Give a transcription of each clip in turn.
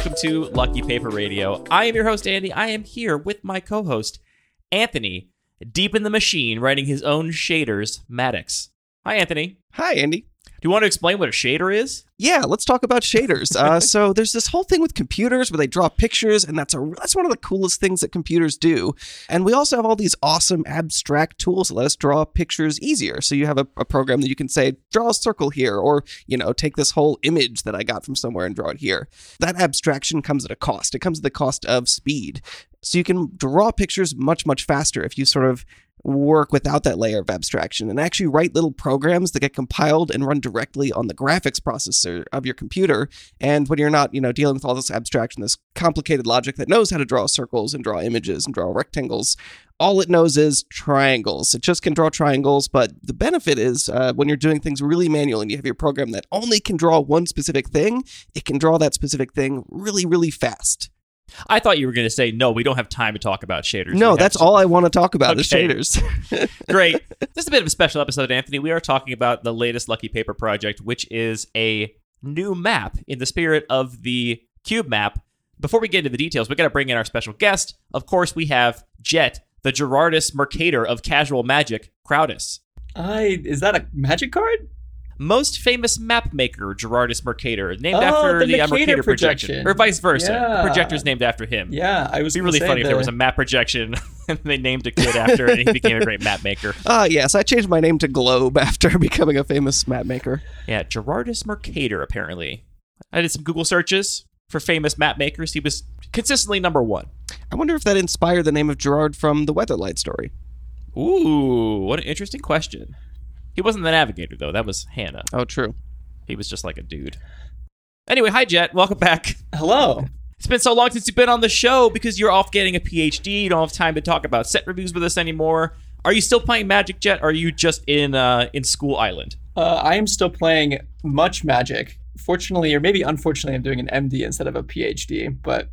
welcome to Lucky Paper Radio. I am your host, Andy. I am here with my co host, Anthony, deep in the machine, writing his own shaders, Mattox. Hi, Anthony. Hi, Andy. Do you want to explain what a shader is? Yeah, let's talk about shaders. Uh, so there's this whole thing with computers where they draw pictures, and that's a that's one of the coolest things that computers do. And we also have all these awesome abstract tools that let us draw pictures easier. So you have a, a program that you can say, draw a circle here, or you know, take this whole image that I got from somewhere and draw it here. That abstraction comes at a cost. It comes at the cost of speed. So you can draw pictures much much faster if you sort of work without that layer of abstraction and actually write little programs that get compiled and run directly on the graphics processor of your computer. And when you're not, you know, dealing with all this abstraction, this complicated logic that knows how to draw circles and draw images and draw rectangles, all it knows is triangles. It just can draw triangles, but the benefit is uh, when you're doing things really manual and you have your program that only can draw one specific thing, it can draw that specific thing really, really fast. I thought you were going to say, no, we don't have time to talk about shaders. No, that's to- all I want to talk about is shaders. Great. This is a bit of a special episode, Anthony. We are talking about the latest Lucky Paper project, which is a new map in the spirit of the Cube map. Before we get into the details, we got to bring in our special guest. Of course, we have Jett, the Gerardus Mercator of casual magic, Crowdis. I is that a magic card? Most famous map maker, Gerardus Mercator, named Oh, after the the, uh, Mercator projection. projection. Or vice versa. Yeah. The projector's named after him. Yeah, I was It'd be really funny if there was a map projection and they named a kid after it and he became a great map maker. Ah, yes, I changed my name to Globe after becoming a famous map maker. Yeah, Gerardus Mercator, apparently. I did some Google searches for famous map makers. He was consistently number one. I wonder if that inspired the name of Gerard from the Weatherlight story. Ooh, what an interesting question. He wasn't the navigator, though. That was Hanna. Oh, true. He was just like a dude. Anyway, hi, Jett. Welcome back. Hello. It's been so long since you've been on the show because you're off getting a PhD. You don't have time to talk about set reviews with us anymore. Are you still playing Magic Jett? Or are you just in uh, in School Island? Uh, I am still playing much magic. Fortunately, or maybe unfortunately, I'm doing an MD instead of a PhD. But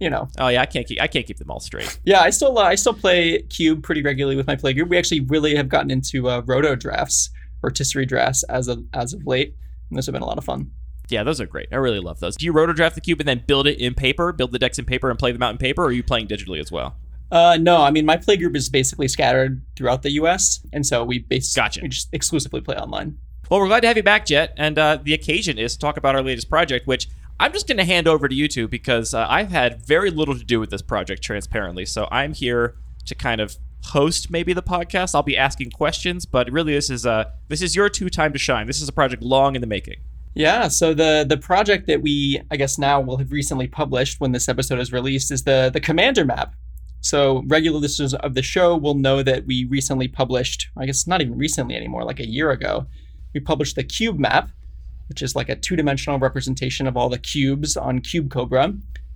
you know, Oh yeah, I can't keep I can't keep them all straight. yeah, I still uh, I still play Cube pretty regularly with my play group. We actually really have gotten into uh, roto drafts, rotisserie drafts as of as of late, and those have been a lot of fun. Yeah, those are great. I really love those. Do you roto draft the cube and then build it in paper, build the decks in paper and play them out in paper, or are you playing digitally as well? Uh, no, I mean my play group is basically scattered throughout the U.S., and so we basically Gotcha. we just exclusively play online. Well, we're glad to have you back, Jett. And uh, the occasion is to talk about our latest project, which I'm just going to hand over to you two because uh, I've had very little to do with this project, transparently. So I'm here to kind of host maybe the podcast. I'll be asking questions, but really this is uh, this is your two time to shine. This is a project long in the making. Yeah, so the the project that we I guess now will have recently published when this episode is released is the the commander map. So regular listeners of the show will know that we recently published, I guess not even recently anymore, like a year ago, we published the cube map, which is like a two-dimensional representation of all the cubes on Cube Cobra.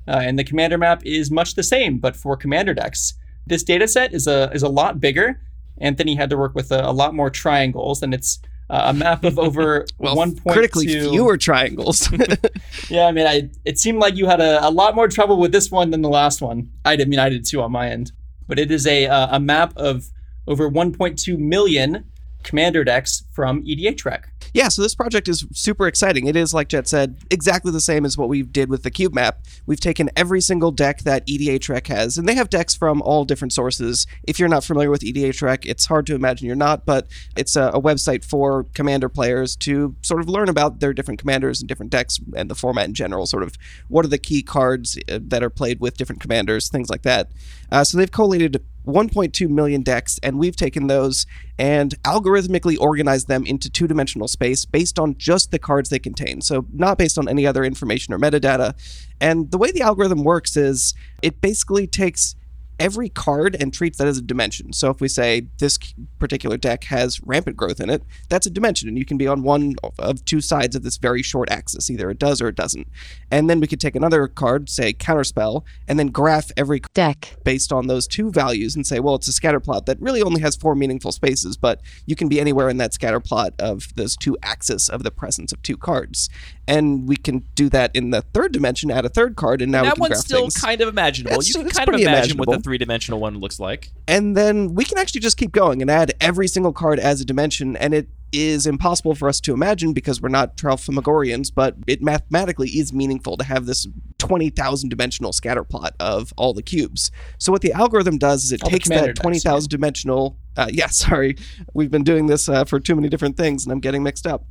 Uh, and the commander map is much the same, but for commander decks. This data set is a is a lot bigger. Anthony had to work with a, a lot more triangles, and it's uh, a map of over Well, 1.2 critically fewer triangles. yeah, I mean, I it seemed like you had a, a lot more trouble with this one than the last one. I did, I mean, I did too on my end. But it is a uh, a map of over 1.2 million commander decks from E EDHREC. yeah, so this project is super exciting. It is, like Jett said, exactly the same as what we did with the Cube map. We've taken every single deck that E EDHREC has, and they have decks from all different sources. If you're not familiar with E EDHREC, it's hard to imagine you're not, but it's a, a website for commander players to sort of learn about their different commanders and different decks and the format in general. Sort of what are the key cards uh, that are played with different commanders, things like that. Uh, so they've collated 1.2 million decks, and we've taken those and algorithmically organized them into two dimensional space based on just the cards they contain. So, not based on any other information or metadata. And the way the algorithm works is it basically takes every card and treats that as a dimension. So if we say this particular deck has rampant growth in it, that's a dimension, and you can be on one of two sides of this very short axis. Either it does or it doesn't. And then we could take another card, say counterspell, and then graph every deck, based on those two values and say, well, it's a scatter plot that really only has four meaningful spaces, but you can be anywhere in that scatter plot of those two axes of the presence of two cards. And we can do that in the third dimension, add a third card, and now we that can one's graph still things. kind of imaginable. It's- you can kind of pretty imagine what the imaginable. Three dimensional one looks like. and then we can actually just keep going and add every single card as a dimension and it is impossible for us to imagine because we're not Tralfamadorians, but it mathematically is meaningful to have this 20,000 dimensional scatter plot of all the cubes. So what the algorithm does is it All takes that 20,000 dimensional. Uh, yeah, sorry, we've been doing this uh, for too many different things, and I'm getting mixed up.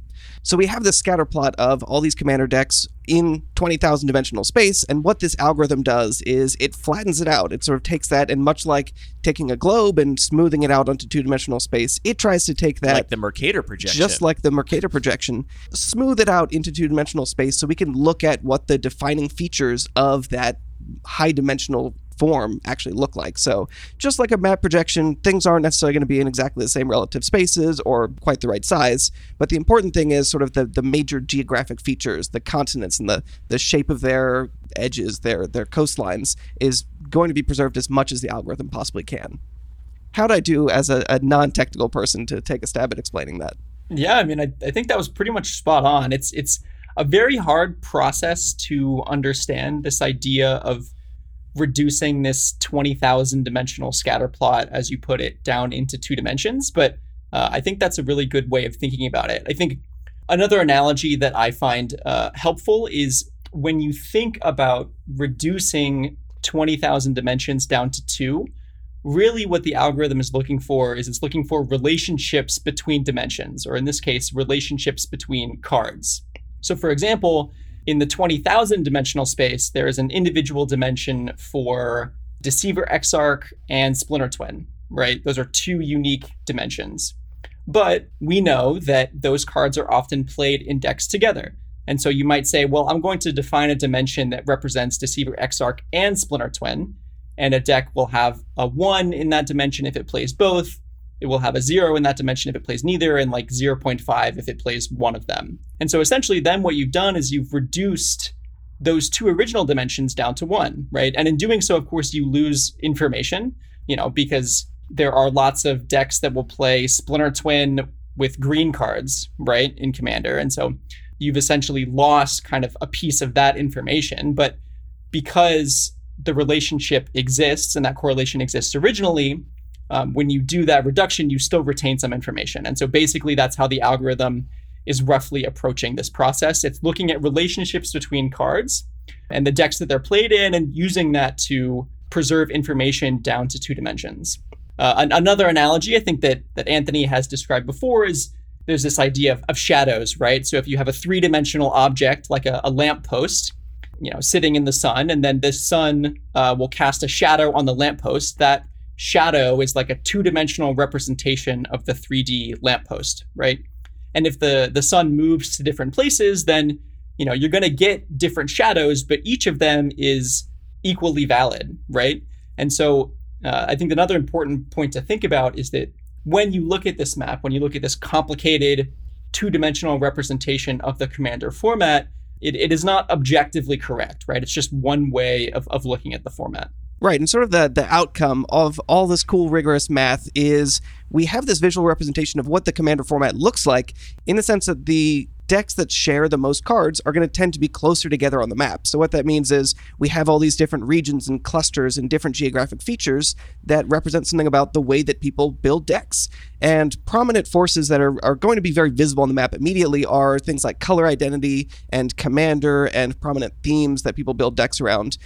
So we have this scatter plot of all these commander decks in 20,000 dimensional space, and what this algorithm does is it flattens it out. It sort of takes that, and much like taking a globe and smoothing it out onto two dimensional space, it tries to take that like the Mercator projection. just like the Mercator projection, smooth it out into two dimensional space so we can look at what the defining features of that high dimensional form actually look like. So, just like a map projection, things aren't necessarily going to be in exactly the same relative spaces or quite the right size. But the important thing is sort of the, the major geographic features, the continents and the, the shape of their edges, their their coastlines, is going to be preserved as much as the algorithm possibly can. How'd I do as a, a non technical person to take a stab at explaining that? Yeah, I mean, I, I think that was pretty much spot on. It's it's a very hard process to understand this idea of reducing this 20,000 dimensional scatter plot, as you put it, down into two dimensions. But uh, I think that's a really good way of thinking about it. I think another analogy that I find uh, helpful is when you think about reducing 20,000 dimensions down to two, really what the algorithm is looking for is it's looking for relationships between dimensions, or in this case, relationships between cards. So, for example, in the 20,000 dimensional space, there is an individual dimension for Deceiver Exarch and Splinter Twin, right? Those are two unique dimensions. But we know that those cards are often played in decks together. And so you might say, well, I'm going to define a dimension that represents Deceiver Exarch and Splinter Twin. And a deck will have a one in that dimension if it plays both. It will have a zero in that dimension if it plays neither, and like 0.5 if it plays one of them. And so essentially, then what you've done is you've reduced those two original dimensions down to one, right? And in doing so, of course, you lose information, you know, because there are lots of decks that will play Splinter Twin with green cards, right, in Commander. And so you've essentially lost kind of a piece of that information. But because the relationship exists and that correlation exists originally, um, when you do that reduction, you still retain some information. And so basically, that's how the algorithm is roughly approaching this process. It's looking at relationships between cards and the decks that they're played in and using that to preserve information down to two dimensions. Uh, an- another analogy I think that, that Anthony has described before is there's this idea of, of shadows, right? So if you have a three dimensional object like a, a lamppost, you know, sitting in the sun, and then this sun uh, will cast a shadow on the lamppost, that shadow is like a two-dimensional representation of the 3D lamppost, right? And if the the sun moves to different places, then you know you're going to get different shadows, but each of them is equally valid, right? And so uh, I think another important point to think about is that when you look at this map, when you look at this complicated two-dimensional representation of the commander format, it, it is not objectively correct, right? It's just one way of, of looking at the format. Right, and sort of the the outcome of all this cool rigorous math is we have this visual representation of what the commander format looks like in the sense that the decks that share the most cards are going to tend to be closer together on the map. So what that means is we have all these different regions and clusters and different geographic features that represent something about the way that people build decks. And prominent forces that are, are going to be very visible on the map immediately are things like color identity and commander and prominent themes that people build decks around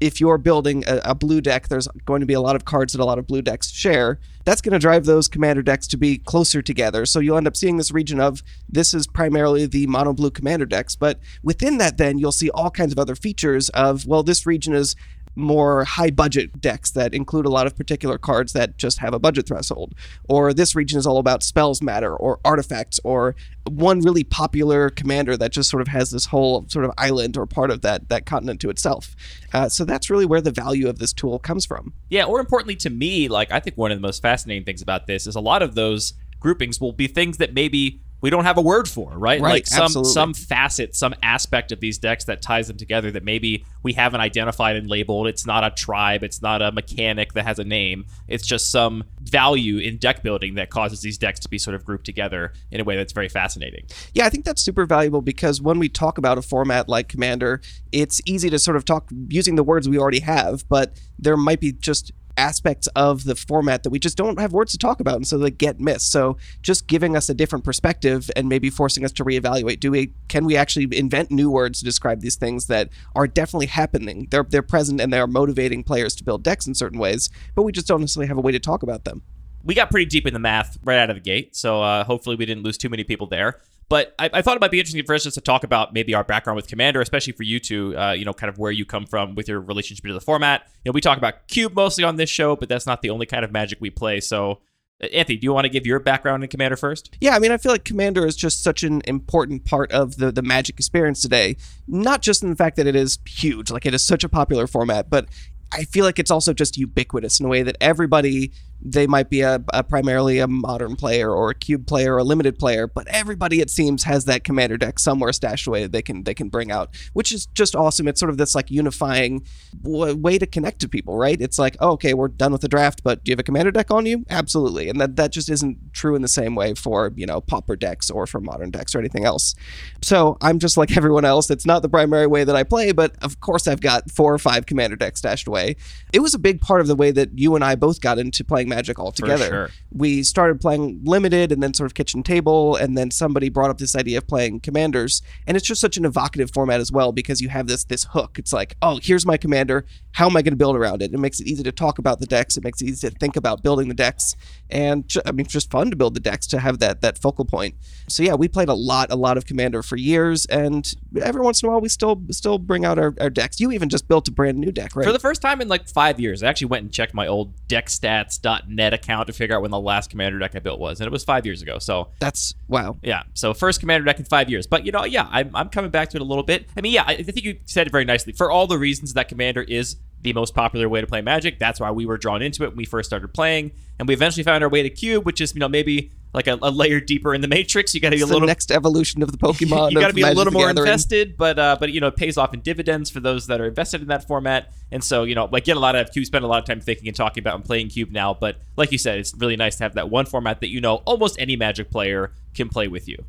if you're building a, a, blue deck, there's going to be a lot of cards that a lot of blue decks share. That's going to drive those commander decks to be closer together. So you'll end up seeing this region of this is primarily the mono blue commander decks. But within that, then you'll see all kinds of other features of, well, this region is more high budget decks that include a lot of particular cards that just have a budget threshold. Or this region is all about spells matter or artifacts or one really popular commander that just sort of has this whole sort of island or part of that that continent to itself. Uh, so that's really where the value of this tool comes from. Yeah, or importantly to me, like I think one of the most fascinating things about this is a lot of those groupings will be things that maybe we don't have a word for, right? Right, like some absolutely. some facet, some aspect of these decks that ties them together that maybe we haven't identified and labeled. It's not a tribe, it's not a mechanic that has a name. It's just some value in deck building that causes these decks to be sort of grouped together in a way that's very fascinating. Yeah, I think that's super valuable because when we talk about a format like Commander, it's easy to sort of talk using the words we already have, but there might be just aspects of the format that we just don't have words to talk about, and so they get missed. So just giving us a different perspective and maybe forcing us to reevaluate: do we can we actually invent new words to describe these things that are definitely happening? They're they're present and they are motivating players to build decks in certain ways, but we just don't necessarily have a way to talk about them. We got pretty deep in the math right out of the gate, so uh, hopefully we didn't lose too many people there. But I, I, thought it might be interesting for us just to talk about maybe our background with Commander, especially for you two. Uh, you know, kind of where you come from with your relationship to the format. You know, we talk about Cube mostly on this show, but that's not the only kind of Magic we play. So, uh, Anthony, do you want to give your background in Commander first? Yeah, I mean, I feel like Commander is just such an important part of the the Magic experience today. Not just in the fact that it is huge, like it is such a popular format, but I feel like it's also just ubiquitous in a way that everybody they might be a, a, primarily a modern player or a cube player or a limited player, but everybody it seems has that commander deck somewhere stashed away that they can they can bring out, which is just awesome. It's sort of this like unifying w- way to connect to people, right? It's like, oh, okay, we're done with the draft, but do you have a commander deck on you? Absolutely, and that that just isn't true in the same way for you know pauper decks or for modern decks or anything else. So I'm just like everyone else. It's not the primary way that I play, but of course I've got four or five commander decks stashed away. It was a big part of the way that you and I both got into playing Magic altogether. Sure. We started playing limited and then sort of kitchen table, and then somebody brought up this idea of playing commanders, and it's just such an evocative format as well because you have this this hook. It's like, oh, here's my commander. How am I going to build around it? It makes it easy to talk about the decks. It makes it easy to think about building the decks, and ju- I mean, it's just fun to build the decks to have that that focal point. So yeah, we played a lot, a lot of commander for years, and every once in a while we still still bring out our, our decks. You even just built a brand new deck, right? For the first time in like five years, I actually went and checked my old deckstats.net account to figure out when the last commander deck I built was, and it was five years ago. So that's wow. Yeah, so first commander deck in five years. But you know, yeah, I'm, I'm coming back to it a little bit. I mean, yeah, I think you said it very nicely. For all the reasons that commander is the most popular way to play Magic, that's why we were drawn into it when we first started playing, and we eventually found our way to Cube, which is you know maybe like a, a layer deeper in the matrix. You got to be a little next evolution of the Pokemon. you got to be Magic a little more Gathering. invested, but uh, but you know it pays off in dividends for those that are invested in that format. And so you know, like get a lot of Cube, spend a lot of time thinking and talking about and playing Cube now. But like you said, it's really nice to have that one format that you know almost any Magic player can play with you.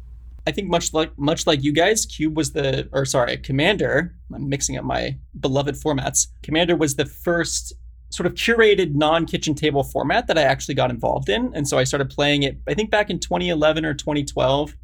I think much like much like you guys, Cube was the or sorry, Commander. I'm mixing up my beloved formats. Commander was the first sort of curated non-kitchen table format that I actually got involved in, and so I started playing it. I think back in 2011 or 2012.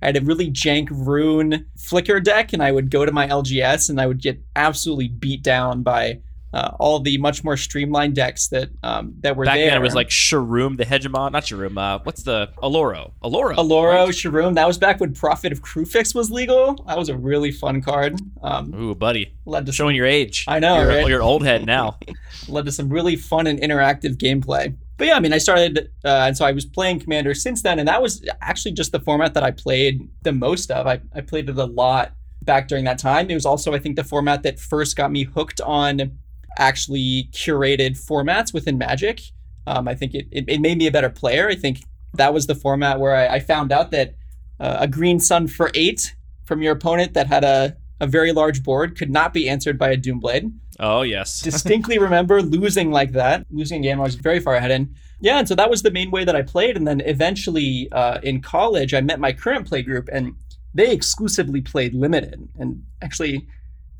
I had a really jank Roon flicker deck, and I would go to my LGS and I would get absolutely beat down by uh, all the much more streamlined decks that um, that were Back there. then it was like Sharuum, the Hegemon, not Sharuum. Uh, what's the Aloro? Aloro. Aloro, right? Sharuum. That was back when Prophet of Kruphix was legal. That was a really fun card. Um, Ooh, buddy, led to showing your age. I know, you're, right? You're old head now. led to some really fun and interactive gameplay. But yeah, I mean, I started, uh, and so I was playing Commander since then, and that was actually just the format that I played the most of. I, I played it a lot back during that time. It was also, I think, the format that first got me hooked on actually curated formats within Magic. Um, I think it, it, it, made me a better player. I think that was the format where I, I found out that uh, a green sun for eight from your opponent that had a, a very large board could not be answered by a Doomblade. Oh, yes. Distinctly remember losing like that, losing a game I was very far ahead in. Yeah, and so that was the main way that I played. And then eventually uh, in college, I met my current play group, and they exclusively played limited and actually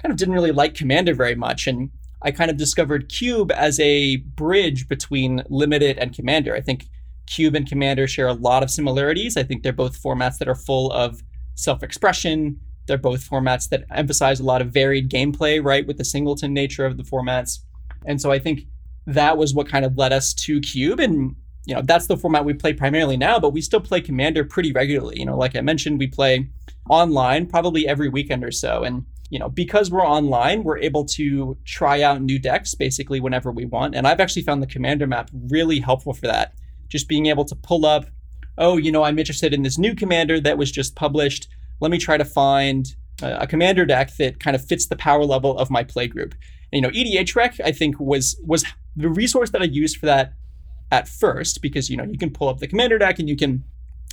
kind of didn't really like Commander very much. And I kind of discovered Cube as a bridge between Limited and Commander. I think Cube and Commander share a lot of similarities. I think they're both formats that are full of self expression. They're both formats that emphasize a lot of varied gameplay, right, with the singleton nature of the formats. And so I think that was what kind of led us to Cube. And, you know, that's the format we play primarily now, but we still play Commander pretty regularly. You know, like I mentioned, we play online probably every weekend or so. And you know, because we're online, we're able to try out new decks basically whenever we want. And I've actually found the commander map really helpful for that. Just being able to pull up, oh, you know, I'm interested in this new commander that was just published. Let me try to find a, commander deck that kind of fits the power level of my play group. You know, EDHREC, I think, was was the resource that I used for that at first because, you know, you can pull up the commander deck and you can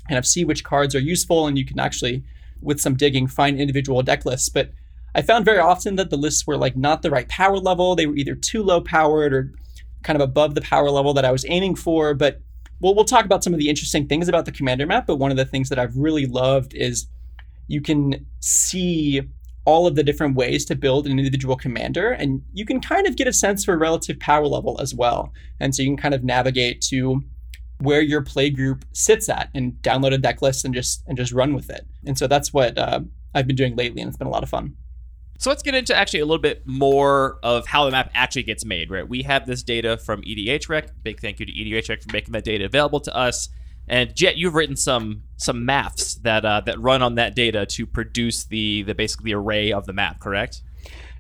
kind of see which cards are useful and you can actually, with some digging, find individual deck lists. But I found very often that the lists were like not the right power level. They were either too low powered or kind of above the power level that I was aiming for. But well, we'll talk about some of the interesting things about the commander map. But one of the things that I've really loved is you can see all of the different ways to build an individual commander, and you can kind of get a sense for relative power level as well. And so you can kind of navigate to where your play group sits at and download a deck list and just and just run with it. And so that's what uh, I've been doing lately, and it's been a lot of fun. So let's get into actually a little bit more of how the map actually gets made, right? We have this data from EDHREC. Big thank you to EDHREC for making that data available to us. And Jett, you've written some some maths that uh, that run on that data to produce the the basically array of the map, correct?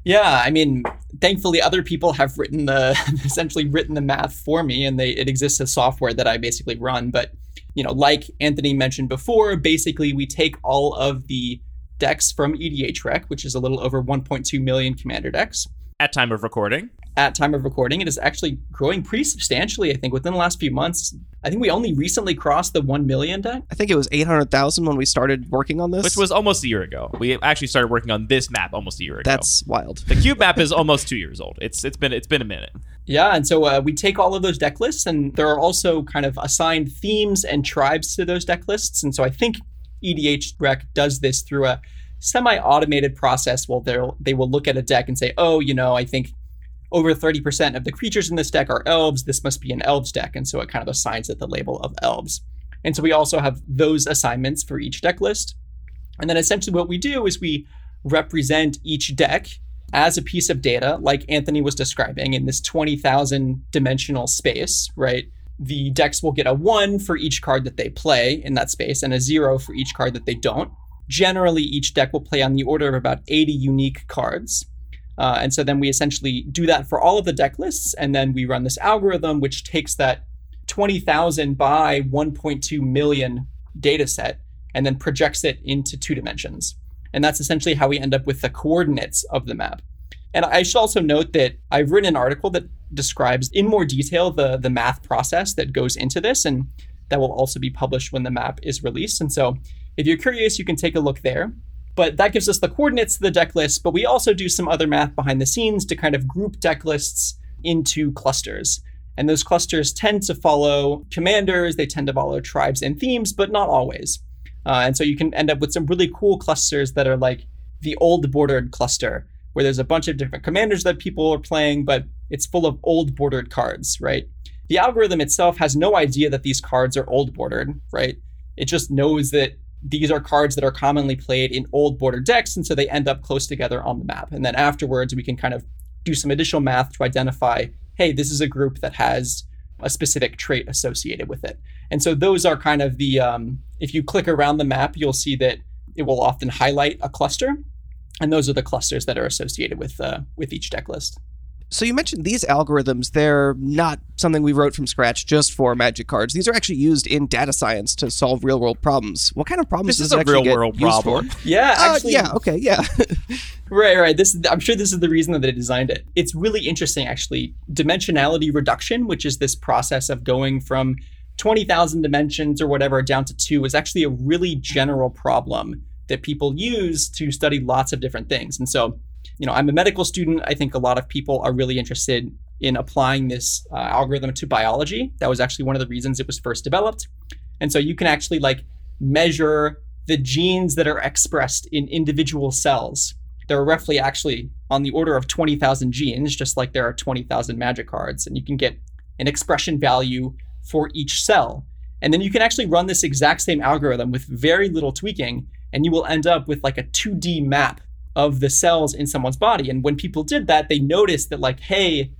Yeah, I mean, thankfully, other people have written the essentially written the math for me, and they it exists as software that I basically run. But you know, like Anthony mentioned before, basically we take all of the decks from EDHREC, which is a little over 1.2 million commander decks. At time of recording. At time of recording, it is actually growing pretty substantially. I think within the last few months, I think we only recently crossed the 1 million deck. I think it was 800,000 when we started working on this. Which was almost a year ago. We actually started working on this map almost a year ago. That's wild. The cube map is almost 2 years old. It's it's been it's been a minute. Yeah, and so uh, we take all of those deck lists and there are also kind of assigned themes and tribes to those deck lists. And so I think EDHREC does this through a semi-automated process where they'll they will look at a deck and say, oh, you know, I think over 30% of the creatures in this deck are elves. This must be an elves deck. And so it kind of assigns it the label of elves. And so we also have those assignments for each deck list. And then essentially what we do is we represent each deck as a piece of data, like Anthony was describing in this 20,000 dimensional space, right? The decks will get a one for each card that they play in that space and a zero for each card that they don't. Generally, each deck will play on the order of about 80 unique cards. Uh, and so then we essentially do that for all of the deck lists, and then we run this algorithm which takes that 20,000 by 1.2 million data set and then projects it into two dimensions. And that's essentially how we end up with the coordinates of the map. And I should also note that I've written an article that describes in more detail the, the math process that goes into this, and that will also be published when the map is released. And so if you're curious, you can take a look there. But that gives us the coordinates to the deck list, but we also do some other math behind the scenes to kind of group deck lists into clusters. And those clusters tend to follow commanders, they tend to follow tribes and themes, but not always. Uh, and so you can end up with some really cool clusters that are like the old bordered cluster, where there's a bunch of different commanders that people are playing, but it's full of old bordered cards, right? The algorithm itself has no idea that these cards are old bordered, right? It just knows that these are cards that are commonly played in old border decks, and so they end up close together on the map. And then afterwards, we can kind of do some additional math to identify hey, this is a group that has a specific trait associated with it. And so those are kind of the, um, if you click around the map, you'll see that it will often highlight a cluster. And those are the clusters that are associated with, uh, with each deck list. So you mentioned these algorithms, they're not something we wrote from scratch just for magic cards. These are actually used in data science to solve real world problems. What kind of problems this is it a actually real world used problem. for? Yeah, Uh, actually, yeah, okay, yeah. Right, right. This I'm sure this is the reason that they designed it. It's really interesting actually. Dimensionality reduction, which is this process of going from 20,000 dimensions or whatever down to 2 is actually a really general problem that people use to study lots of different things. And so, you know, I'm a medical student. I think a lot of people are really interested in applying this uh, algorithm to biology. That was actually one of the reasons it was first developed. And so you can actually like measure the genes that are expressed in individual cells there are roughly actually on the order of 20,000 genes, just like there are 20,000 magic cards. And you can get an expression value for each cell. And then you can actually run this exact same algorithm with very little tweaking, and you will end up with like a 2D map of the cells in someone's body. And when people did that, they noticed that, like, hey,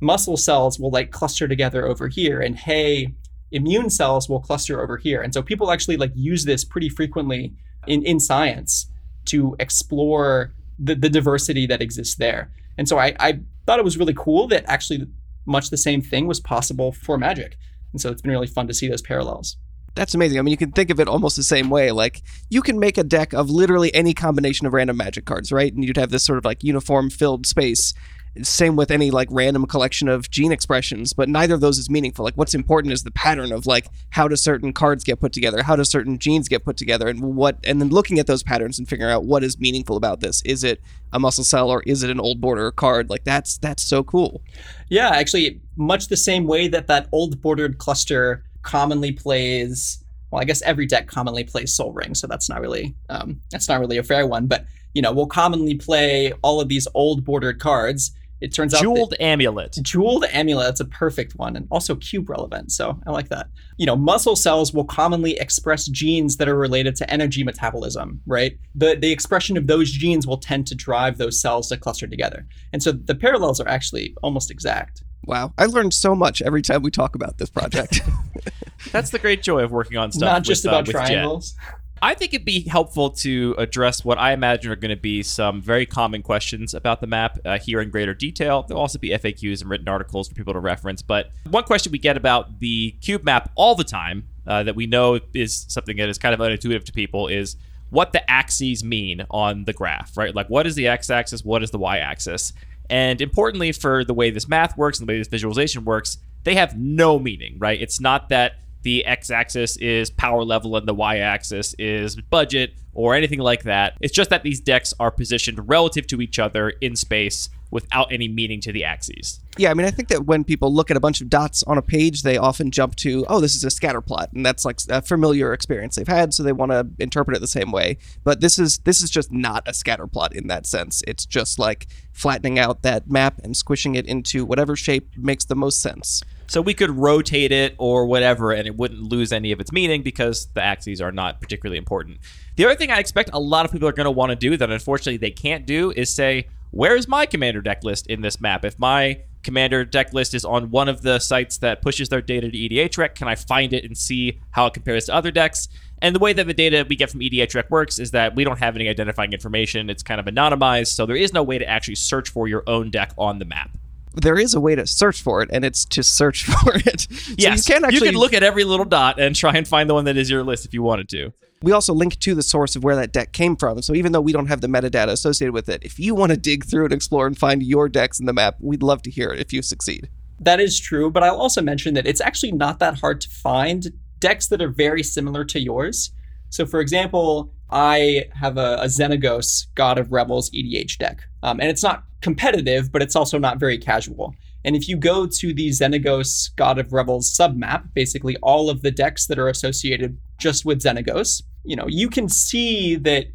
muscle cells will like cluster together over here, and hey, immune cells will cluster over here. And so people actually like use this pretty frequently in, in science to explore the, the diversity that exists there. And so I, I thought it was really cool that actually much the same thing was possible for Magic. And so it's been really fun to see those parallels. That's amazing. I mean, you can think of it almost the same way. Like, you can make a deck of literally any combination of random magic cards, right? And you'd have this sort of like uniform filled space. Same with any like random collection of gene expressions, but neither of those is meaningful. Like, what's important is the pattern of like how do certain cards get put together, how do certain genes get put together, and what, and then looking at those patterns and figuring out what is meaningful about this. Is it a muscle cell or is it an old border card? Like, that's that's so cool. Yeah, actually, much the same way that that old bordered cluster commonly plays. Well, I guess every deck commonly plays Soul Ring, so that's not really um, that's not really a fair one. But you know, we'll commonly play all of these old bordered cards. It turns out that- Jeweled amulet. Jeweled amulet, that's a perfect one, and also cube relevant, so I like that. You know, muscle cells will commonly express genes that are related to energy metabolism, right? The the expression of those genes will tend to drive those cells to cluster together. And so the parallels are actually almost exact. Wow, I learned so much every time we talk about this project. That's the great joy of working on stuff. Not just with, uh, about with Jett. triangles. I think it'd be helpful to address what I imagine are going to be some very common questions about the map uh, here in greater detail. There'll also be FAQs and written articles for people to reference. But one question we get about the cube map all the time uh, that we know is something that is kind of unintuitive to people is what the axes mean on the graph, right? Like, what is the x axis? What is the y axis? And importantly, for the way this math works and the way this visualization works, they have no meaning, right? It's not that the x axis is power level and the y axis is budget or anything like that. It's just that these decks are positioned relative to each other in space without any meaning to the axes. yeah, I mean, I think that when people look at a bunch of dots on a page, they often jump to, oh, this is a scatter plot, and that's like a familiar experience they've had, so they want to interpret it the same way. But this is this is just not a scatter plot in that sense. It's just like flattening out that map and squishing it into whatever shape makes the most sense. So we could rotate it or whatever, and it wouldn't lose any of its meaning because the axes are not particularly important. The other thing I expect a lot of people are going to want to do that unfortunately they can't do is say, where's my commander deck list in this map? If my commander deck list is on one of the sites that pushes their data to EDHREC, can I find it and see how it compares to other decks? And the way that the data we get from EDHREC works is that we don't have any identifying information. It's kind of anonymized, so there is no way to actually search for your own deck on the map. There is a way to search for it, and it's to search for it. So Yes, you can actually can look at every little dot and try and find the one that is your list if you wanted to. We also link to the source of where that deck came from. So even though we don't have the metadata associated with it, if you want to dig through and explore and find your decks in the map, we'd love to hear it if you succeed. That is true, but I'll also mention that it's actually not that hard to find decks that are very similar to yours. So, for example, I have a, a Xenagos God of Revels EDH deck, um, and it's not competitive, but it's also not very casual. And if you go to the Xenagos God of Revels submap, basically all of the decks that are associated just with Xenagos, you know, you can see that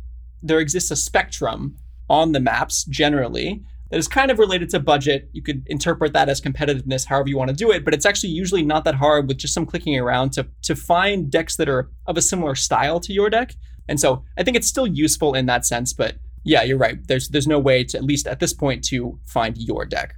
there exists a spectrum on the maps generally that is kind of related to budget. You could interpret that as competitiveness, however you want to do it, but it's actually usually not that hard with just some clicking around to to find decks that are of a similar style to your deck. And so I think it's still useful in that sense, but yeah, you're right. There's there's no way to at least at this point to find your deck.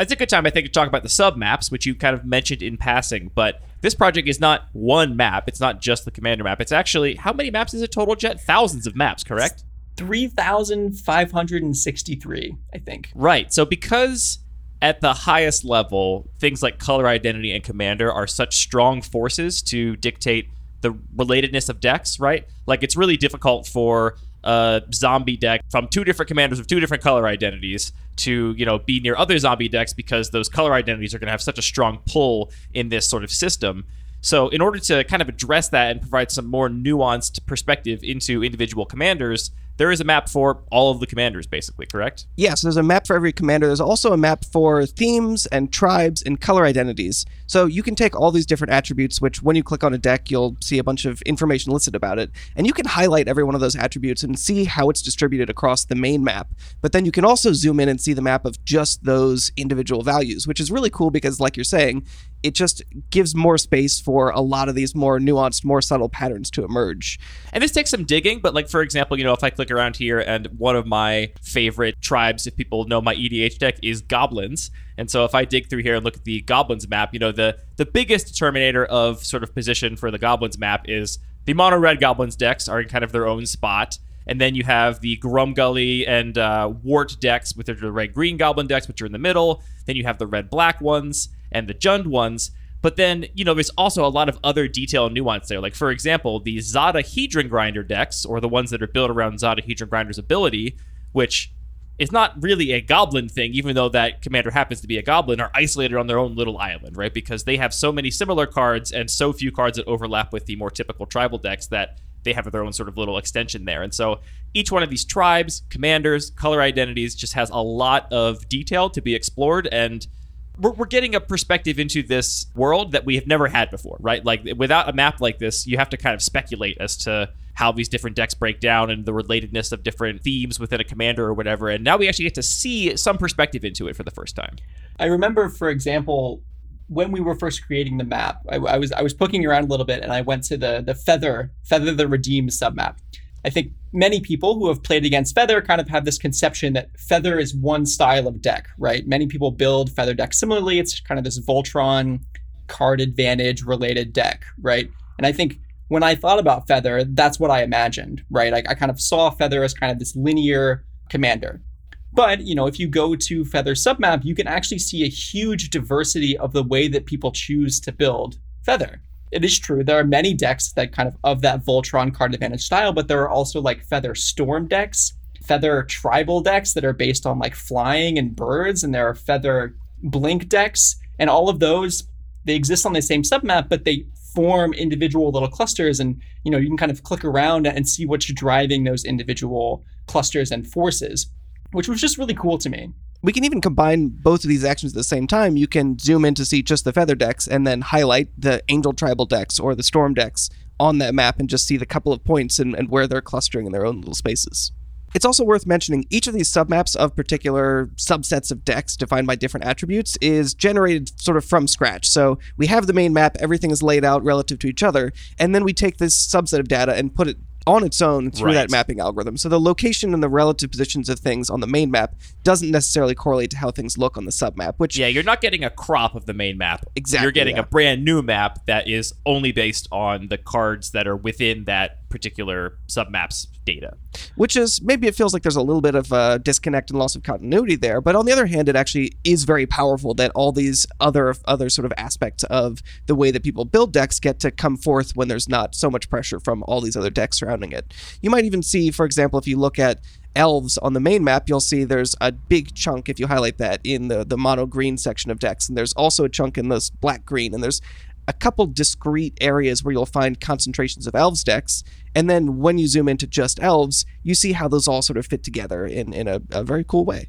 It's a good time, I think, to talk about the sub maps, which you kind of mentioned in passing. But this project is not one map. It's not just the commander map. It's actually how many maps is it total, Jett? Thousands of maps, correct? 3,563, I think. Right. So because at the highest level, things like color identity and commander are such strong forces to dictate the relatedness of decks, right? Like it's really difficult for a zombie deck from two different commanders with two different color identities to, you know, be near other zombie decks because those color identities are going to have such a strong pull in this sort of system. So, in order to kind of address that and provide some more nuanced perspective into individual commanders, there is a map for all of the commanders, basically, correct? Yes, there's a map for every commander. There's also a map for themes and tribes and color identities. So you can take all these different attributes, which when you click on a deck, you'll see a bunch of information listed about it. And you can highlight every one of those attributes and see how it's distributed across the main map. But then you can also zoom in and see the map of just those individual values, which is really cool because, like you're saying, it just gives more space for a lot of these more nuanced, more subtle patterns to emerge. And this takes some digging, but like for example, you know, if I click around here and one of my favorite tribes, if people know my EDH deck, is goblins. And so if I dig through here and look at the goblins map, you know, the the biggest determinator of sort of position for the goblins map is the mono red goblins decks are in kind of their own spot. And then you have the Grumgully and uh, Wort decks, with the red green goblin decks, which are in the middle. Then you have the red black ones and the Jund ones. But then, you know, there's also a lot of other detail and nuance there. Like, for example, the Zada Hedron Grinder decks, or the ones that are built around Zada Hedron Grinder's ability, which is not really a goblin thing, even though that commander happens to be a goblin, are isolated on their own little island, right? Because they have so many similar cards and so few cards that overlap with the more typical tribal decks that they have their own sort of little extension there. And so each one of these tribes, commanders, color identities just has a lot of detail to be explored and we're, we're getting a perspective into this world that we have never had before, right? Like without a map like this, you have to kind of speculate as to how these different decks break down and the relatedness of different themes within a commander or whatever. And now we actually get to see some perspective into it for the first time. I remember, for example, when we were first creating the map, I, I, was I was poking around a little bit, and I went to the the Feather Feather the redeem submap. I think many people who have played against Feather kind of have this conception that Feather is one style of deck, right? Many people build Feather decks similarly. It's kind of this Voltron card advantage related deck, right? And I think when I thought about Feather, that's what I imagined, right? I, I kind of saw Feather as kind of this linear commander. But, you know, if you go to Feather submap, you can actually see a huge diversity of the way that people choose to build Feather. It is true, there are many decks that kind of of that Voltron card advantage style, but there are also like Feather Storm decks, Feather Tribal decks that are based on like flying and birds, and there are Feather Blink decks, and all of those they exist on the same submap, but they form individual little clusters and you know you can kind of click around and see what's driving those individual clusters and forces which was just really cool to me we can even combine both of these actions at the same time. You can zoom in to see just the feather decks and then highlight the angel tribal decks or the storm decks on that map and just see the couple of points and, and where they're clustering in their own little spaces. It's also worth mentioning each of these submaps of particular subsets of decks defined by different attributes is generated sort of from scratch. So we have the main map, everything is laid out relative to each other, and then we take this subset of data and put it on its own through Right. that mapping algorithm. So the location and the relative positions of things on the main map doesn't necessarily correlate to how things look on the submap, which Yeah, you're not getting a crop of the main map. Exactly, You're getting yeah. a brand new map that is only based on the cards that are within that particular submap's data. which is maybe it feels like there's a little bit of a disconnect and loss of continuity there but on the other hand it actually is very powerful that all these other other sort of aspects of the way that people build decks get to come forth when there's not so much pressure from all these other decks surrounding it you might even see for example if you look at elves on the main map you'll see there's a big chunk if you highlight that in the the mono green section of decks and there's also a chunk in this black green and there's a couple discrete areas where you'll find concentrations of elves decks and then when you zoom into just elves you see how those all sort of fit together in, in a, a very cool way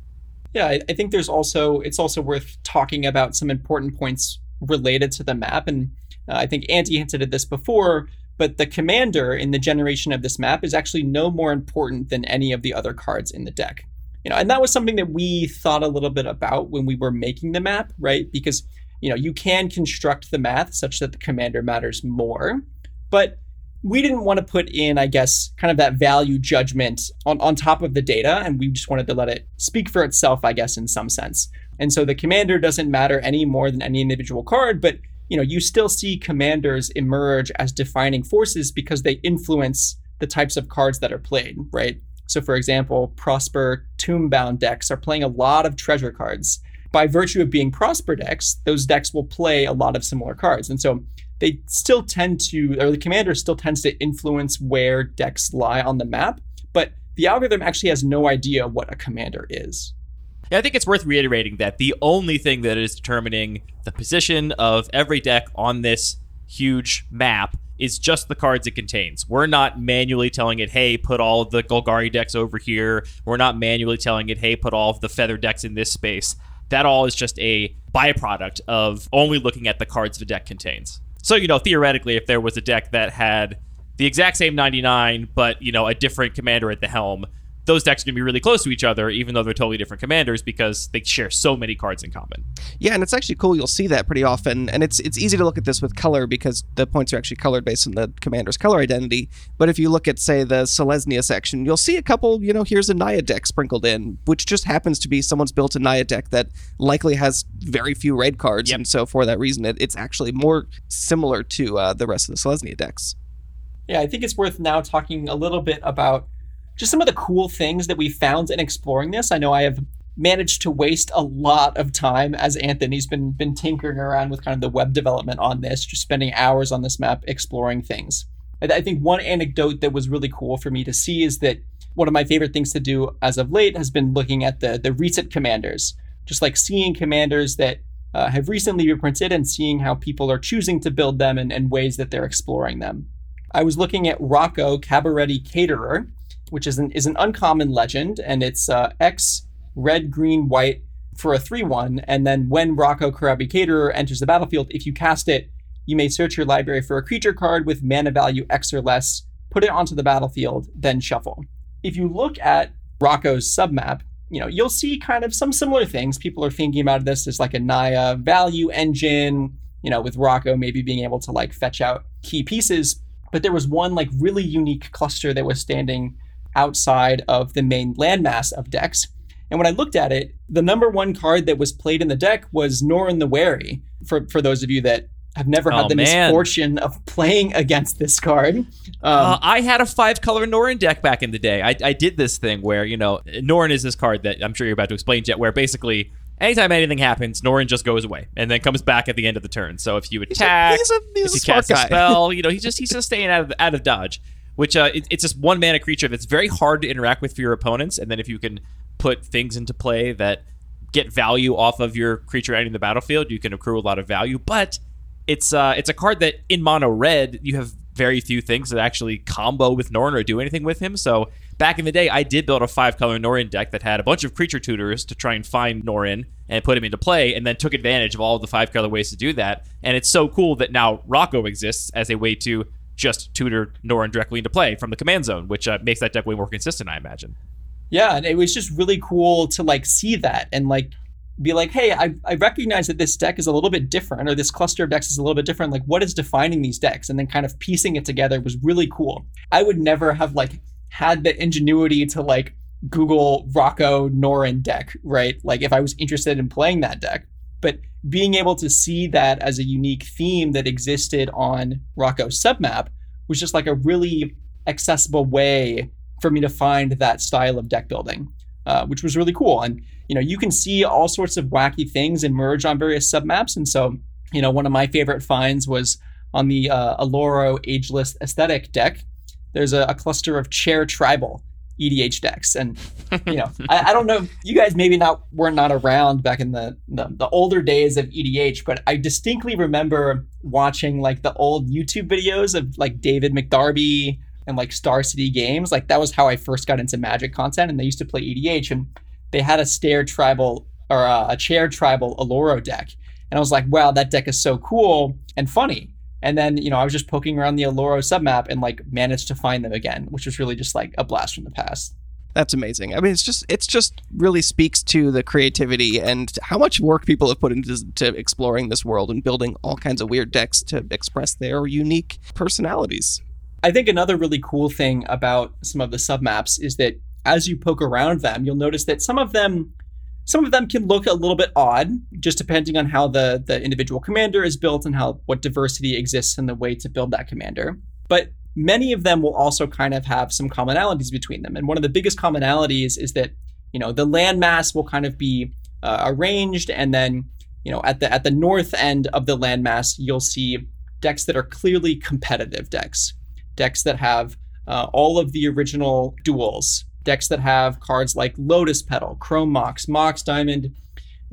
Yeah, I, I think there's also it's also worth talking about some important points related to the map, and uh, I think Andy hinted at this before. But the commander in the generation of this map is actually no more important than any of the other cards in the deck. You know, and that was something that we thought a little bit about when we were making the map, right? Because you know you can construct the math such that the commander matters more, but we didn't want to put in, I guess, kind of that value judgment on, on top of the data, and we just wanted to let it speak for itself, I guess, in some sense. And so the commander doesn't matter any more than any individual card, but you know, you still see commanders emerge as defining forces because they influence the types of cards that are played, right? So for example, Prosper Tome-Bound decks are playing a lot of treasure cards. By virtue of being Prosper decks, those decks will play a lot of similar cards. And so they still tend to, or the commander still tends to influence where decks lie on the map, but the algorithm actually has no idea what a commander is. Yeah, I think it's worth reiterating that the only thing that is determining the position of every deck on this huge map is just the cards it contains. We're not manually telling it, hey, put all the Golgari decks over here. We're not manually telling it, hey, put all of the feather decks in this space. That all is just a byproduct of only looking at the cards the deck contains. So, you know, theoretically, if there was a deck that had the exact same 99, but, you know, a different commander at the helm, those decks are going to be really close to each other, even though they're totally different commanders, because they share so many cards in common. yeah and it's actually cool you'll see that pretty often and it's it's easy to look at this with color because the points are actually colored based on the commander's color identity but if you look at say the selesnya section you'll see a couple you know here's a naya deck sprinkled in which just happens to be someone's built a naya deck that likely has very few red cards Yep. and so for that reason it, it's actually more similar to uh, the rest of the selesnya decks Yeah, I think it's worth now talking a little bit about just some of the cool things that we found in exploring this. I know I have managed to waste a lot of time as Anthony's been been tinkering around with kind of the web development on this, just spending hours on this map exploring things. I, think one anecdote that was really cool for me to see is that one of my favorite things to do as of late has been looking at the the recent commanders, just like seeing commanders that uh, have recently reprinted and seeing how people are choosing to build them and, and ways that they're exploring them. I was looking at Rocco Cabaretti Caterer, which is an is an uncommon legend, and it's uh, X red green white for a three one, and then when Rocco Cabaretti Caterer enters the battlefield, if you cast it, you may search your library for a creature card with mana value X or less put it onto the battlefield, then shuffle. If you look at Rocco's submap, you know, you'll see kind of some similar things. People are thinking about this as like a Naya value engine, you know, with Rocco maybe being able to like fetch out key pieces. But there was one like really unique cluster that was standing outside of the main landmass of decks. And when I looked at it, the number one card that was played in the deck was Norin the Wary. For for those of you that have never had Oh, the man. misfortune of playing against this card, um, Uh, I had a five color Norin deck back in the day. I, I did this thing where, you know, Norin is this card that I'm sure you're about to explain, Jett, where basically anytime anything happens, Norin just goes away and then comes back at the end of the turn. So if you He's a- attack, he's a, he's if you cast a guy. spell, you know, he's just he's just staying out of out of dodge. Which uh, it, it's just one mana creature that's very hard to interact with for your opponents, and then if you can put things into play that get value off of your creature entering the battlefield, you can accrue a lot of value. But it's uh, it's a card that in mono red you have very few things that actually combo with Norin or do anything with him. So back in the day, I did build a five color Norin deck that had a bunch of creature tutors to try and find Norin and put him into play, and then took advantage of all of the five color ways to do that. And it's so cool that now Rocco exists as a way to just tutor Norin directly into play from the command zone, which uh, makes that deck way more consistent, I imagine. Yeah, and it was just really cool to like see that and like be like, hey, I, I recognize that this deck is a little bit different, or this cluster of decks is a little bit different. Like, what is defining these decks? And then kind of piecing it together was really cool. I would never have like had the ingenuity to like Google Rocco Norin deck, right? Like if I was interested in playing that deck. But being able to see that as a unique theme that existed on Rocco's submap was just like a really accessible way for me to find that style of deck building, uh, which was really cool. And you know, you can see all sorts of wacky things emerge on various submaps. And so, you know, one of my favorite finds was on the uh, Aloro Ageless Aesthetic deck. There's a, a cluster of Chair Tribal EDH decks, and you know, I, I don't know. You guys maybe not were not around back in the, the the older days of EDH, but I distinctly remember watching like the old YouTube videos of like David McDarby and like Star City Games. Like that was how I first got into Magic content, and they used to play EDH, and they had a stair tribal or uh, a chair tribal Aloro deck, and I was like, wow, that deck is so cool and funny. And then you know I was just poking around the Aloro submap and like managed to find them again, which was really just like a blast from the past. That's amazing. I mean, it's just it's just really speaks to the creativity and how much work people have put into to exploring this world and building all kinds of weird decks to express their unique personalities. I think another really cool thing about some of the submaps is that as you poke around them, you'll notice that some of them some of them can look a little bit odd, just depending on how the, the individual commander is built and how what diversity exists in the way to build that commander. But many of them will also kind of have some commonalities between them. And one of the biggest commonalities is that, you know, the landmass will kind of be uh, arranged and then, you know, at the at the north end of the landmass, you'll see decks that are clearly competitive decks. Decks that have uh, all of the original duels, decks that have cards like Lotus Petal, Chrome Mox, Mox Diamond,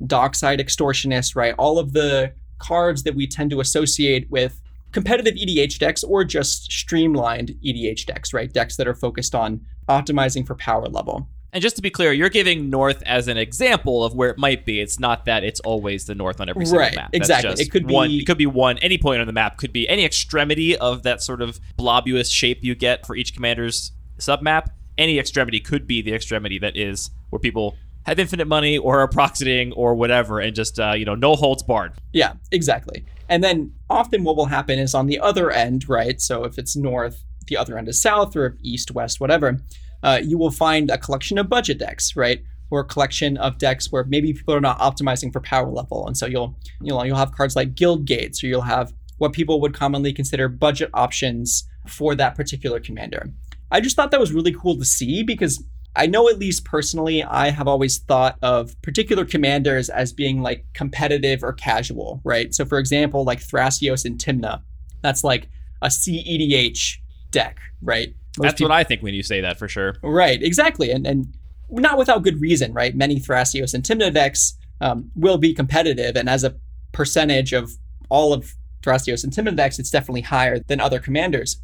Dockside Extortionist, right? All of the cards that we tend to associate with competitive EDH decks or just streamlined EDH decks, right? Decks that are focused on optimizing for power level. And just to be clear, you're giving North as an example of where it might be. It's not that it's always the North on every single Right, map. exactly. That's just It could one. be- It could be one. Any point on the map could be any extremity of that sort of blobulous shape you get for each commander's submap. Any extremity could be the extremity that is where people have infinite money or are proxiting or whatever, and just uh, you know no holds barred. Yeah, exactly. And then often what will happen is on the other end, right? So if it's north, the other end is south, or east, west, whatever, uh, you will find a collection of budget decks, right? Or a collection of decks where maybe people are not optimizing for power level, and so you'll you know you'll have cards like Guild Gates, or you'll have what people would commonly consider budget options for that particular commander. I just thought that was really cool to see because I know at least personally, I have always thought of particular commanders as being like competitive or casual, right? So for example, like Thrasios and Tymna, that's like a CEDH deck, right? Most That's people- what I think when you say that for sure. Right, exactly, and and not without good reason, right? Many Thrasios and Tymna decks um, will be competitive, and as a percentage of all of Thrasios and Tymna decks, it's definitely higher than other commanders.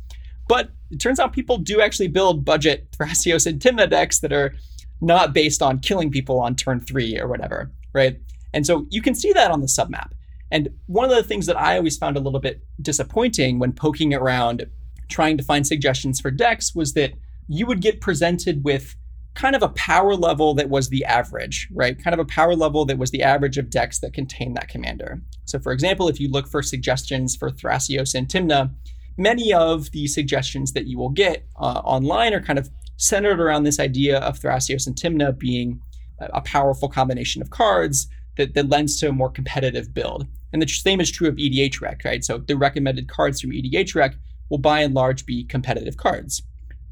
But it turns out people do actually build budget Thrasios and Tymna decks that are not based on killing people on turn three or whatever, right? And so you can see that on the submap. And one of the things that I always found a little bit disappointing when poking around trying to find suggestions for decks was that you would get presented with kind of a power level that was the average, right? Kind of a power level that was the average of decks that contain that commander. So, for example, if you look for suggestions for Thrasios and Tymna, many of the suggestions that you will get uh, online are kind of centered around this idea of Thrasios and Tymna being a powerful combination of cards that, that lends to a more competitive build. And the same is true of EDHREC, right? So the recommended cards from EDHREC will by and large be competitive cards.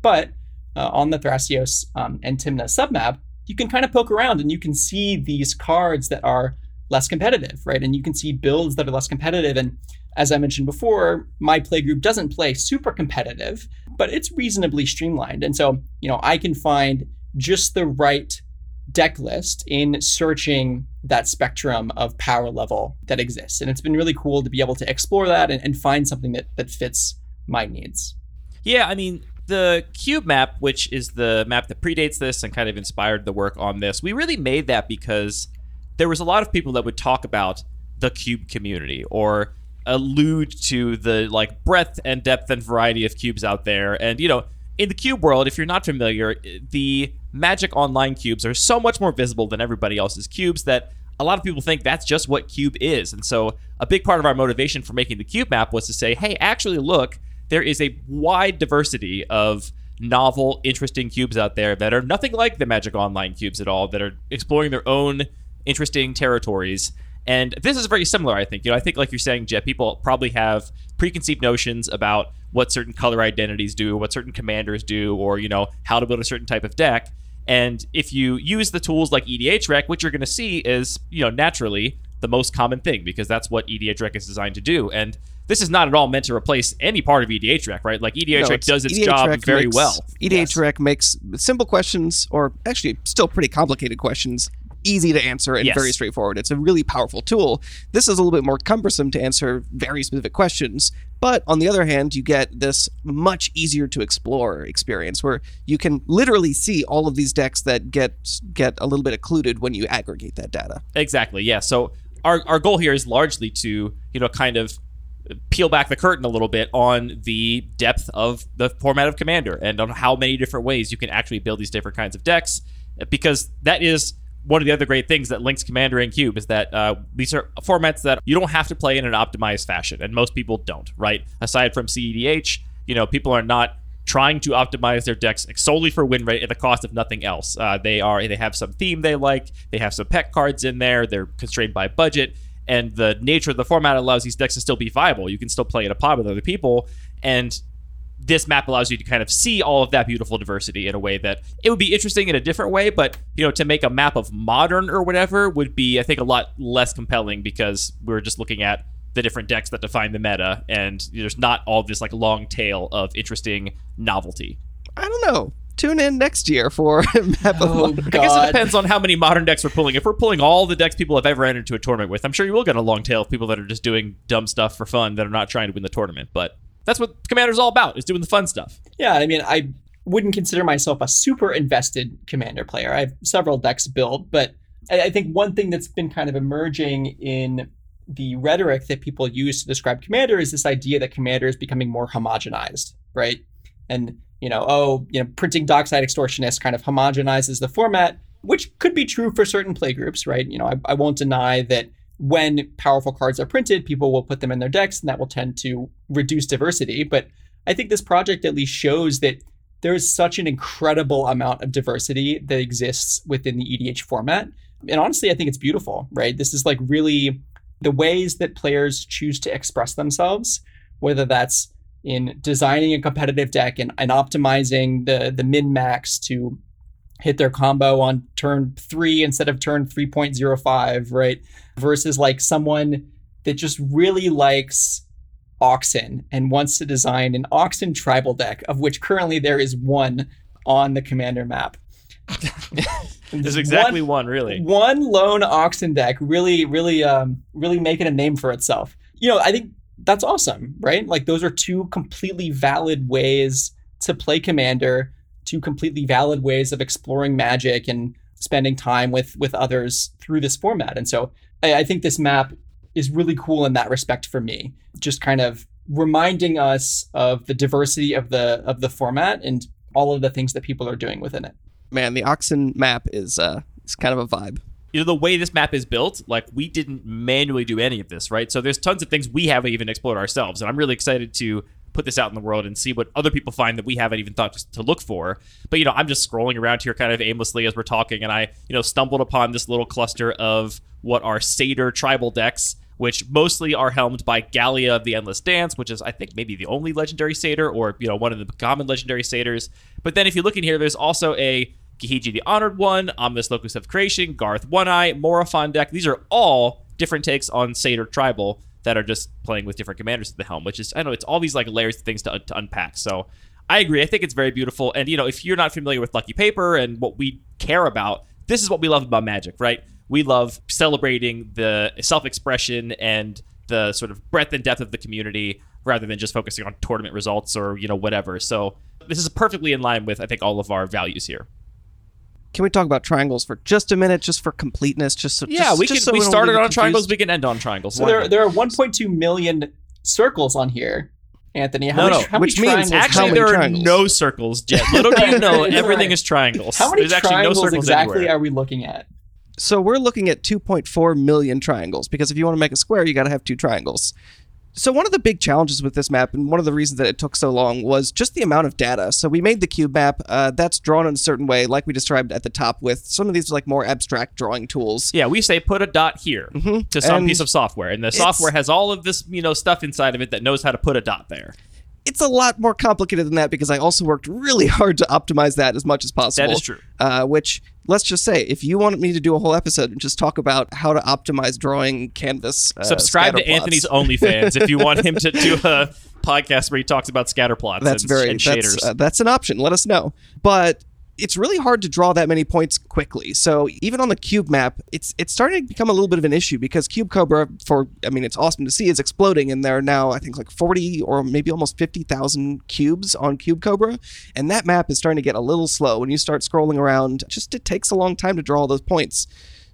But uh, on the Thrasios um, and Tymna submap, you can kind of poke around and you can see these cards that are less competitive, right? And you can see builds that are less competitive. And as I mentioned before, my playgroup doesn't play super competitive, but it's reasonably streamlined. And so, you know, I can find just the right deck list in searching that spectrum of power level that exists. And it's been really cool to be able to explore that and, and find something that, that fits my needs. Yeah, I mean, the cube map, which is the map that predates this and kind of inspired the work on this, we really made that because there was a lot of people that would talk about the cube community or allude to the like breadth and depth and variety of cubes out there. And you know, in the cube world, if you're not familiar, the Magic Online cubes are so much more visible than everybody else's cubes that a lot of people think that's just what cube is. And so a big part of our motivation for making the cube map was to say, hey, actually look, there is a wide diversity of novel, interesting cubes out there that are nothing like the Magic Online cubes at all, that are exploring their own interesting territories. And this is very similar, I think. You know, I think, like you're saying, Jett, people probably have preconceived notions about what certain color identities do, what certain commanders do, or, you know, how to build a certain type of deck. And if you use the tools like EDHREC, what you're going to see is, you know, naturally the most common thing because that's what EDHREC is designed to do. And this is not at all meant to replace any part of EDHREC, right? Like EDHREC no, does its EDHREC job very makes, well. EDHREC yes. makes simple questions, or actually still pretty complicated questions, easy to answer and yes. very straightforward. It's a really powerful tool. This is a little bit more cumbersome to answer very specific questions. But on the other hand, you get this much easier to explore experience where you can literally see all of these decks that get get a little bit occluded when you aggregate that data. Exactly. Yeah. So our our goal here is largely to, you know, kind of peel back the curtain a little bit on the depth of the format of commander and on how many different ways you can actually build these different kinds of decks because that is one of the other great things that links Commander and Cube is that uh, these are formats that you don't have to play in an optimized fashion, and most people don't, right? Aside from CEDH, you know, people are not trying to optimize their decks solely for win rate at the cost of nothing else. Uh, they are they have some theme they like, they have some pet cards in there, they're constrained by budget, and the nature of the format allows these decks to still be viable. You can still play in a pod with other people, and this map allows you to kind of see all of that beautiful diversity in a way that it would be interesting in a different way, but you know, to make a map of modern or whatever would be, I think, a lot less compelling because we're just looking at the different decks that define the meta, and there's not all this like long tail of interesting novelty. I don't know. Tune in next year for map oh, of. God. I guess it depends on how many modern decks we're pulling. If we're pulling all the decks people have ever entered into a tournament with, I'm sure you will get a long tail of people that are just doing dumb stuff for fun that are not trying to win the tournament. But that's what Commander's all about, is doing the fun stuff. Yeah, I mean, I wouldn't consider myself a super invested Commander player. I have several decks built, but I think one thing that's been kind of emerging in the rhetoric that people use to describe Commander is this idea that Commander is becoming more homogenized, right? And, you know, oh, you know, printing Dockside Extortionist kind of homogenizes the format, which could be true for certain playgroups, right? You know, I, I won't deny that when powerful cards are printed, people will put them in their decks, and that will tend to reduce diversity. But I think this project at least shows that there is such an incredible amount of diversity that exists within the EDH format. And honestly, I think it's beautiful, right? This is like really the ways that players choose to express themselves, whether that's in designing a competitive deck and, and optimizing the, the min max to hit their combo on turn three instead of turn 3.05, right? Versus like someone that just really likes Oxen and wants to design an Oxen tribal deck, of which currently there is one on the commander map. There's exactly one, one, really. One lone Oxen deck, really, really, um, really making a name for itself. You know, I think that's awesome, right? Like those are two completely valid ways to play commander two completely valid ways of exploring magic and spending time with with others through this format. And so I, I think this map is really cool in that respect for me. Just kind of reminding us of the diversity of the of the format and all of the things that people are doing within it. Man, the Oxen map is uh, is kind of a vibe. you know the way this map is built like we didn't manually do any of this right so there's tons of things we haven't even explored ourselves and i'm really excited to put this out in the world and see what other people find that we haven't even thought to look for but you know i'm just scrolling around here kind of aimlessly as we're talking and i you know stumbled upon this little cluster of what are satyr tribal decks which mostly are helmed by Gallia of the Endless Dance, which is, I think, maybe the only legendary satyr, or you know, one of the common legendary satyrs. But then, if you look in here, there's also a Gihiji the Honored One, Omnath Locus of Creation, Garth One Eye, Morophon deck. These are all different takes on Satyr Tribal that are just playing with different commanders at the helm, which is, I don't know, it's all these like layers of things to, to unpack. So I agree. I think it's very beautiful. And, you know, if you're not familiar with Lucky Paper and what we care about, this is what we love about Magic, right? We love celebrating the self expression and the sort of breadth and depth of the community rather than just focusing on tournament results or, you know, whatever. So this is perfectly in line with, I think, all of our values here. Can we talk about triangles for just a minute, just for completeness? Just so, Yeah, just, we just can. so we don't started on confused? triangles. We can end on triangles. So Why there not? there are 1.2 million circles on here, Anthony. How No, many, no, how which many means triangles? how Actually, many there are no circles, Jett. Little do you know, everything right. is triangles. how many There's actually no triangles circles exactly anywhere. are we looking at? So we're looking at 2.4 million triangles because if you want to make a square, you got to have two triangles. So one of the big challenges with this map, and one of the reasons that it took so long, was just the amount of data. So we made the cube map. Uh, that's drawn in a certain way, like we described at the top, with some of these like more abstract drawing tools. Yeah, we say put a dot here to some And piece of software, and the software has all of this, you know, stuff inside of it that knows how to put a dot there. It's a lot more complicated than that because I also worked really hard to optimize that as much as possible. That is true. Uh, which let's just say, if you wanted me to do a whole episode and just talk about how to optimize drawing canvas, uh, Subscribe to plots. Anthony's OnlyFans if you want him to do a podcast where he talks about scatter plots that's and, very and that's, shaders. uh, that's an option let us know but it's really hard to draw that many points quickly. So even on the cube map it's it's starting to become a little bit of an issue because cube cobra for i mean it's awesome to see is exploding and there are now i think like 40 or maybe almost 50,000 cubes on cube cobra. And that map is starting to get a little slow when you start scrolling around just it takes a long time to draw all those points.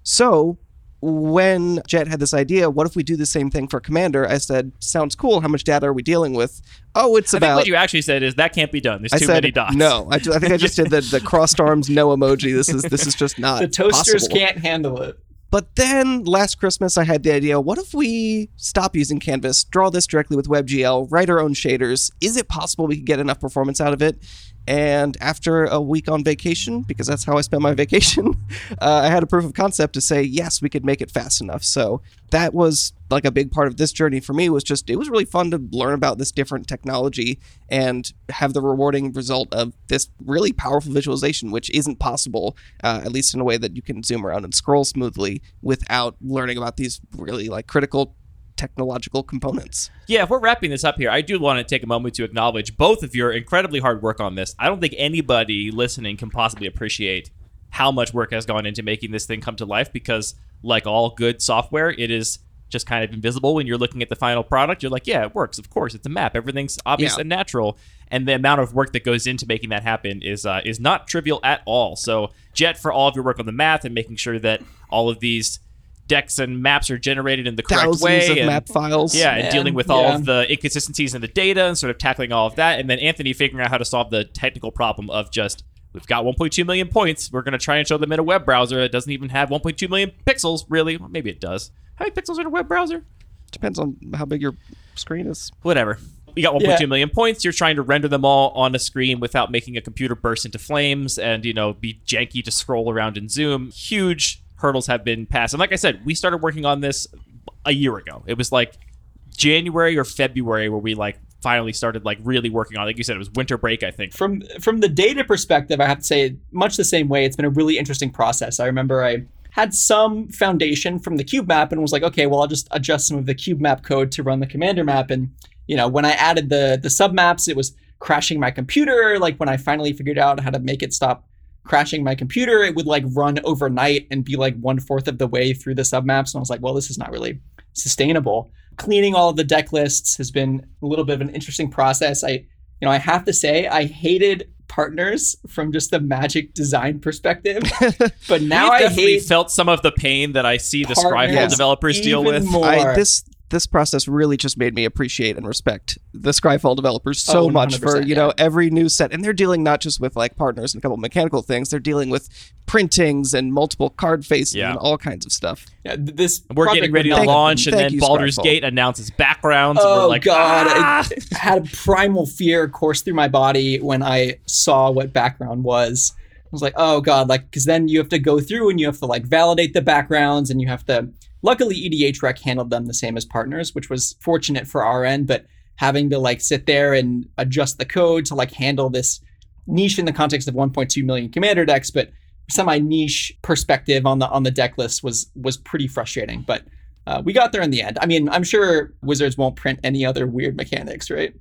So when Jett had this idea, what if we do the same thing for Commander? I said, sounds cool. How much data are we dealing with? Oh, it's I think about what you actually said is that can't be done. There's I too said many dots. no. I, ju- I think I just did the, the crossed arms no emoji. This is this is just not The toasters possible. can't handle it. But then last Christmas, I had the idea: what if we stop using Canvas, draw this directly with WebGL, write our own shaders? Is it possible we could get enough performance out of it? And after a week on vacation, because that's how I spent my vacation, uh, I had a proof of concept to say yes, we could make it fast enough. So that was like a big part of this journey for me. Was just it was really fun to learn about this different technology and have the rewarding result of this really powerful visualization, which isn't possible, uh, at least in a way that you can zoom around and scroll smoothly without learning about these really like critical technological components. Yeah, if we're wrapping this up here, I do want to take a moment to acknowledge both of your incredibly hard work on this. I don't think anybody listening can possibly appreciate how much work has gone into making this thing come to life because, like all good software, it is just kind of invisible when you're looking at the final product. You're like, yeah, it works. Of course, it's a map. Everything's obvious Yeah. and natural. And the amount of work that goes into making that happen is uh, is not trivial at all. So, Jett, for all of your work on the math and making sure that all of these decks and maps are generated in the correct Thousands way of and- map files. yeah, and dealing with all of the inconsistencies in the data and sort of tackling all of that. And then Anthony figuring out how to solve the technical problem of just, we've got 1.2 million points. We're going to try and show them in a web browser. It doesn't even have 1.2 million pixels, really. Well, maybe it does. How many pixels are in a web browser? Depends on how big your screen is. Whatever. You got 1.2 Yeah. million points. You're trying to render them all on a screen without making a computer burst into flames and, you know, be janky to scroll around and Zoom. Huge hurdles have been passed. And like I said, we started working on this a year ago. It was like January or February where we like finally started like really working on. Like you said, it was winter break, I think. From from the data perspective, I have to say, much the same way. It's been a really interesting process. I remember I had some foundation from the cube map and was like, okay, well, I'll just adjust some of the cube map code to run the commander map. And you know, when I added the the sub maps, it was crashing my computer. Like when I finally figured out how to make it stop crashing my computer, it would like run overnight and be like one fourth of the way through the submaps. And I was like, well, this is not really sustainable. Cleaning all of the deck lists has been a little bit of an interesting process. I, you know, I have to say, I hated partners from just the magic design perspective, but now We've I definitely hate felt some of the pain that I see the Partners Scryfall developers deal even with. more. I, this this process really just made me appreciate and respect the Scryfall developers so Oh, much for you know yeah. every new set, and they're dealing not just with like partners and a couple mechanical things. They're dealing with printings and multiple card faces Yeah. and all kinds of stuff. Yeah, this We're getting ready to not have launch, and then you, Baldur's Scryfall. Gate announces backgrounds. and Oh we're like, god, "Ah!" it had a primal fear course through my body when I saw what background was. I was like, oh god, like because then you have to go through and you have to like validate the backgrounds and you have to. Luckily, EDHREC handled them the same as partners, which was fortunate for our end. But having to like sit there and adjust the code to like handle this niche in the context of 1.2 million commander decks, but semi niche perspective on the on the deck list was was pretty frustrating. But uh, we got there in the end. I mean, I'm sure Wizards won't print any other weird mechanics, right?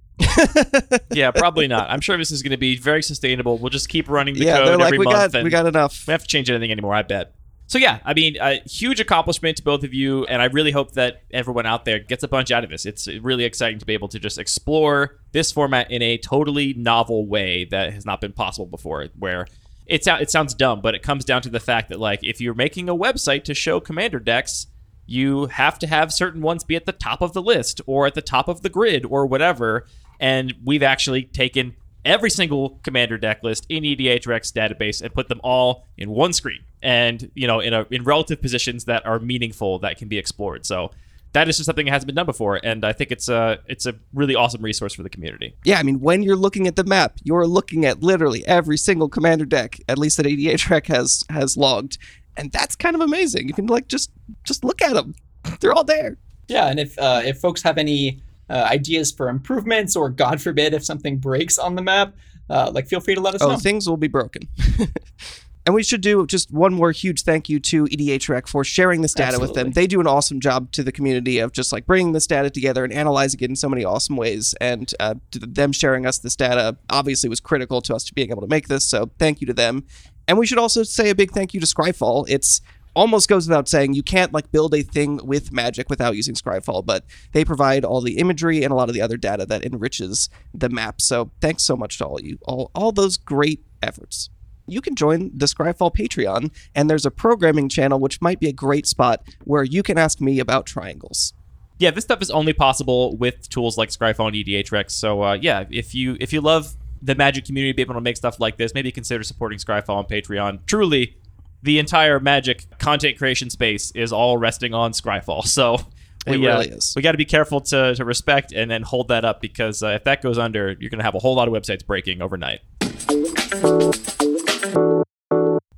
yeah, probably not. I'm sure this is going to be very sustainable. We'll just keep running the yeah, code they're like every we month. got and we got enough. we have to change anything anymore. I bet. So yeah, I mean, a huge accomplishment to both of you, and I really hope that everyone out there gets a bunch out of this. It's really exciting to be able to just explore this format in a totally novel way that has not been possible before. Where it sounds it sounds dumb, but it comes down to the fact that like if you're making a website to show commander decks, you have to have certain ones be at the top of the list or at the top of the grid or whatever. And we've actually taken every single commander deck list in E EDHREC's database and put them all in one screen and you know in a in relative positions that are meaningful that can be explored. So that is just something that hasn't been done before, and I think it's a it's a really awesome resource for the community. Yeah, I mean, when you're looking at the map, you're looking at literally every single commander deck, at least that EDHREC has has logged, and that's kind of amazing. You can like just just look at them; they're all there. Yeah, and if uh, if folks have any uh, ideas for improvements, or God forbid, if something breaks on the map, uh, like feel free to let us Oh, know. things will be broken. and we should do just one more huge thank you to E EDHREC for sharing this data with them. They do an awesome job to the community of just like bringing this data together and analyzing it in so many awesome ways. And uh, them sharing us this data obviously was critical to us to being able to make this. So thank you to them. And we should also say a big thank you to Scryfall. It's almost goes without saying you can't like build a thing with magic without using Scryfall, but they provide all the imagery and a lot of the other data that enriches the map. So thanks so much to all you all all those great efforts. You can join the Scryfall Patreon, and there's a programming channel which might be a great spot where you can ask me about triangles. Yeah, this stuff is only possible with tools like Scryfall and EDHREC's. So uh, yeah, if you if you love the Magic community, be able to make stuff like this, maybe consider supporting Scryfall on Patreon. Truly, the entire Magic content creation space is all resting on Scryfall. So It we, uh, really is. we got to be careful to, to respect and then hold that up because uh, if that goes under, you're going to have a whole lot of websites breaking overnight.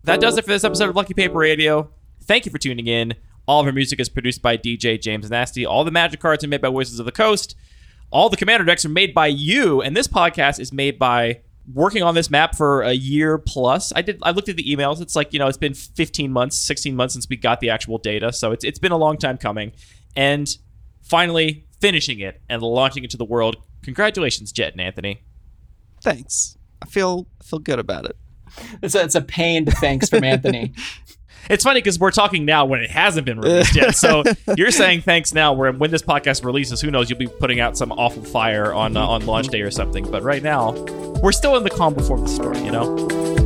That does it for this episode of Lucky Paper Radio. Thank you for tuning in. All of our music is produced by DJ James Nasty. All the magic cards are made by Wizards of the Coast. All the commander decks are made by you, and this podcast is made by working on this map for a year plus. I did I looked at the emails. It's like, you know, it's been 15 months, 16 months since we got the actual data. So it's it's been a long time coming. And finally finishing it and launching it to the world. Congratulations, Jett and Anthony. Thanks. I feel I feel good about it. It's a, it's a pained thanks from Anthony. It's funny because we're talking now when it hasn't been released yet. So you're saying thanks now. Where when this podcast releases, who knows? You'll be putting out some awful fire on uh, on launch day or something. But right now, we're still in the calm before the storm. You know.